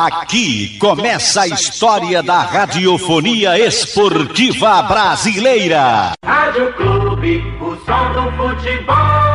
Aqui começa a história da radiofonia esportiva brasileira. Rádio Clube, o som do futebol.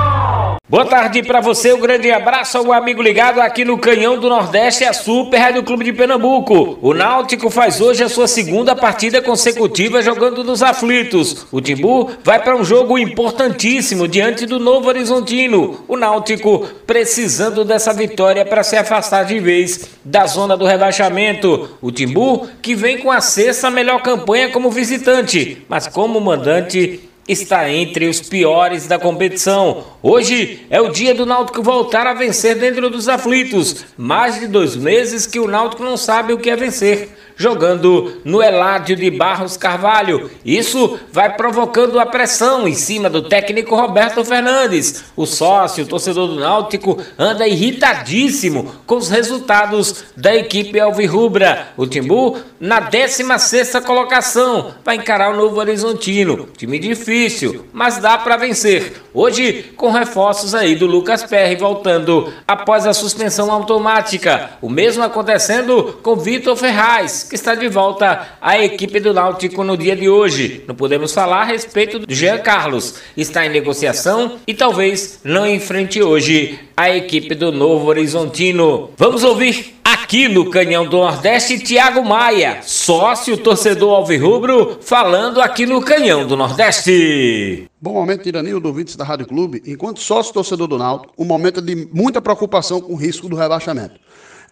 Boa tarde para você, um grande abraço ao amigo ligado aqui no Canhão do Nordeste, a Super Rádio Clube de Pernambuco. O Náutico faz hoje a sua segunda partida consecutiva jogando nos aflitos. O Timbu vai para um jogo importantíssimo diante do Novo Horizontino. O Náutico precisando dessa vitória para se afastar de vez da zona do rebaixamento. O Timbu que vem com a sexta melhor campanha como visitante, mas como mandante está entre os piores da competição. Hoje é o dia do Náutico voltar a vencer dentro dos aflitos. Mais de dois meses que o Náutico não sabe o que é vencer jogando no Eládio de Barros Carvalho. Isso vai provocando a pressão em cima do técnico Roberto Fernandes. O sócio, o torcedor do Náutico, anda irritadíssimo com os resultados da equipe Alvirrubra. O Timbu, na 16 colocação, vai encarar o Novo Horizontino. Time difícil, mas dá para vencer. Hoje, com reforços aí do Lucas Perry voltando após a suspensão automática. O mesmo acontecendo com Vitor Ferraz que está de volta à equipe do Náutico no dia de hoje. Não podemos falar a respeito do Jean Carlos. Está em negociação e talvez não enfrente hoje a equipe do Novo Horizontino. Vamos ouvir aqui no Canhão do Nordeste Tiago Maia, sócio torcedor alvirrubro, falando aqui no Canhão do Nordeste. Bom momento, Tiranil, do ouvintes da Rádio Clube. Enquanto sócio torcedor do Náutico, um momento de muita preocupação com o risco do rebaixamento.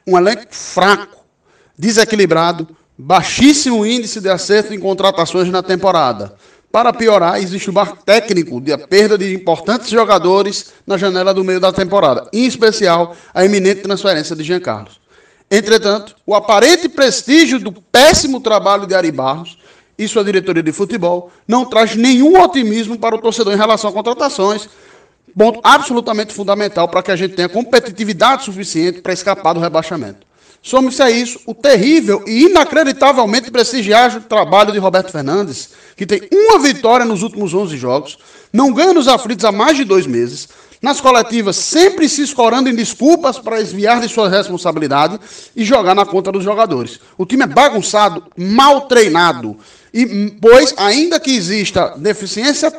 Um elenco fraco desequilibrado, baixíssimo índice de acerto em contratações na temporada. Para piorar, existe o bar técnico de a perda de importantes jogadores na janela do meio da temporada, em especial a iminente transferência de Jean Carlos. Entretanto, o aparente prestígio do péssimo trabalho de Ari Barros e sua diretoria de futebol não traz nenhum otimismo para o torcedor em relação a contratações, ponto absolutamente fundamental para que a gente tenha competitividade suficiente para escapar do rebaixamento. Some-se a isso o terrível e inacreditavelmente prestigiado trabalho de Roberto Fernandes, que tem uma vitória nos últimos 11 jogos, não ganha nos aflitos há mais de dois meses, nas coletivas sempre se escorando em desculpas para desviar de sua responsabilidade e jogar na conta dos jogadores. O time é bagunçado, mal treinado, e pois ainda que exista deficiência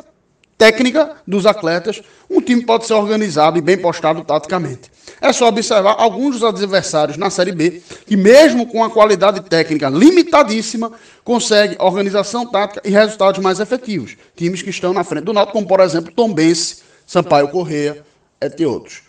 técnica dos atletas, um time pode ser organizado e bem postado taticamente. É só observar alguns dos adversários na Série B, que mesmo com a qualidade técnica limitadíssima, consegue organização tática e resultados mais efetivos. Times que estão na frente do Náutico, como por exemplo Tombense, Sampaio Correia, entre outros.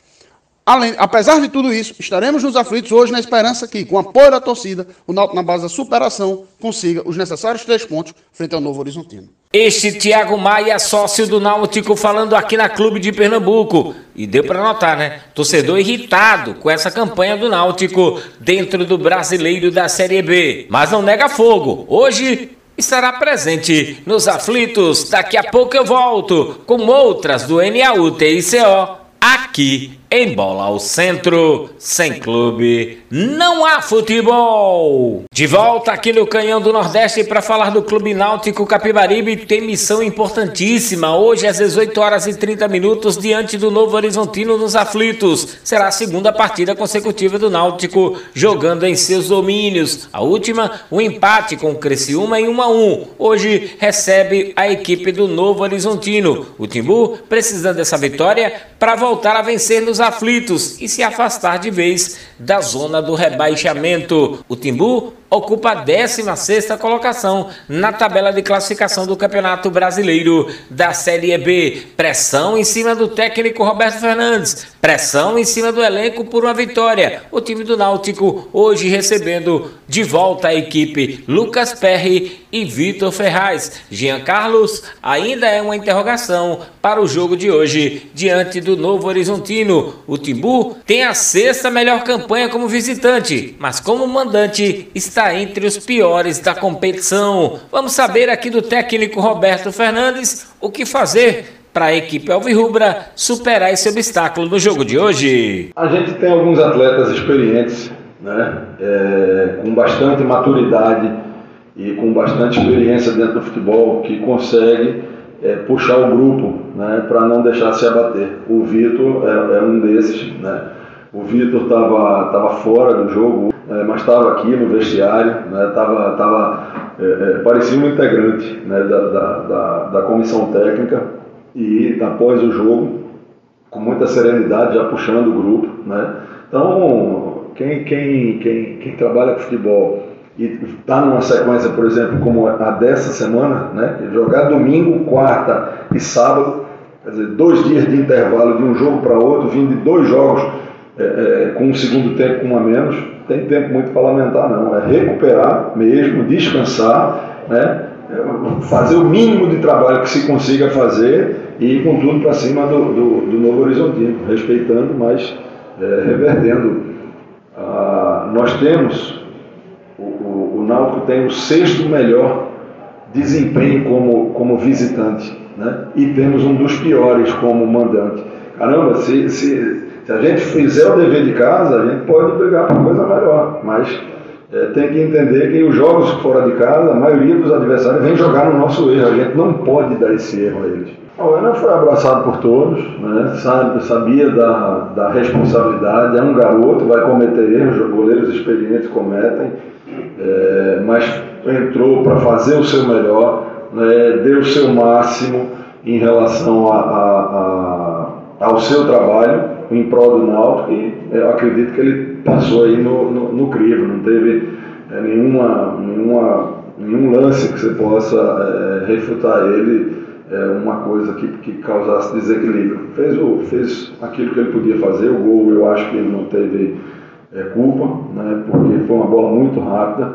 Além, apesar de tudo isso, estaremos nos aflitos hoje na esperança que, com apoio da torcida, o Náutico, na base da superação, consiga os necessários três pontos frente ao Novo Horizontino. Este Tiago Maia, sócio do Náutico, falando aqui na Clube de Pernambuco. E deu para notar, né? Torcedor irritado com essa campanha do Náutico dentro do brasileiro da Série B. Mas não nega fogo. Hoje estará presente nos aflitos. Daqui a pouco eu volto com outras do NAUTICO aqui em bola ao centro, sem clube, não há futebol. De volta aqui no Canhão do Nordeste para falar do Clube Náutico Capibaribe, tem missão importantíssima. Hoje às 18 horas e 30 minutos, diante do Novo Horizontino nos aflitos. Será a segunda partida consecutiva do Náutico jogando em seus domínios. A última, um empate com o Criciúma em 1 a 1. Hoje recebe a equipe do Novo Horizontino. O Timbu precisando dessa vitória para voltar a vencer nos aflitos e se afastar de vez da zona do rebaixamento. O Timbu ocupa a 16ª colocação na tabela de classificação do Campeonato Brasileiro da Série B. Pressão em cima do técnico Roberto Fernandes, pressão em cima do elenco por uma vitória. O time do Náutico hoje recebendo de volta a equipe Lucas Perry e Vitor Ferraz. Jean Carlos ainda é uma interrogação para o jogo de hoje diante do Novo Horizontino. O Timbu tem a sexta melhor campanha como visitante, mas como mandante está está entre os piores da competição. Vamos saber aqui do técnico Roberto Fernandes o que fazer para a equipe Alvirrubra superar esse obstáculo no jogo de hoje. A gente tem alguns atletas experientes, né, é, com bastante maturidade e com bastante experiência dentro do futebol que consegue é, puxar o grupo né, para não deixar se abater. O Vitor é, é um desses. Né, O Vitor estava tava fora do jogo, é, mas estava aqui no vestiário, né, tava, tava, é, parecia um integrante né, da, da, da, da comissão técnica e após o jogo, com muita serenidade, já puxando o grupo. Né? Então, quem, quem, quem, quem trabalha com futebol e está numa sequência, por exemplo, como a dessa semana, né? jogar domingo, quarta e sábado, quer dizer, dois dias de intervalo de um jogo para outro, vindo de dois jogos é, é, com um segundo tempo com um a menos, tem tempo muito para lamentar não, é recuperar mesmo, descansar, né? fazer o mínimo de trabalho que se consiga fazer e ir com tudo para cima do, do, do, Novo Horizontino, respeitando, mas é, revertendo. Ah, nós temos o Náutico tem o sexto melhor desempenho como, como visitante, né? E temos um dos piores como mandante. Caramba, se, se, se a gente fizer o dever de casa, a gente pode brigar por coisa melhor, mas é, tem que entender que os jogos fora de casa, a maioria dos adversários vem jogar no nosso erro, a gente não pode dar esse erro a eles. O Ana foi abraçado por todos, né? Sabe, sabia da, da responsabilidade, é um garoto, vai cometer erros, goleiros experientes cometem, é, mas entrou para fazer o seu melhor, né, deu o seu máximo em relação a, a, a, ao seu trabalho em prol do Náutico e eu acredito que ele passou aí no, no, no crivo, não teve é, nenhuma, nenhuma, nenhum lance que você possa é, refutar ele é, uma coisa que, que causasse desequilíbrio. Fez, o, fez aquilo que ele podia fazer, o gol eu acho que ele não teve é, culpa, né, porque foi uma bola muito rápida.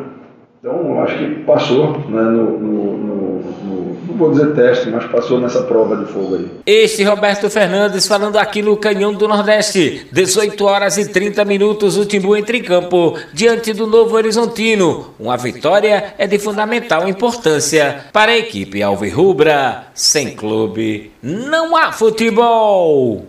Então, acho que passou né, no, no, no, no, não vou dizer teste, mas passou nessa prova de fogo aí. Este Roberto Fernandes falando aqui no Canhão do Nordeste. 18 horas e 30 minutos, o Timbu entra em campo diante do Novo Horizontino. Uma vitória é de fundamental importância para a equipe Alvirrubra. Sem clube, não há futebol.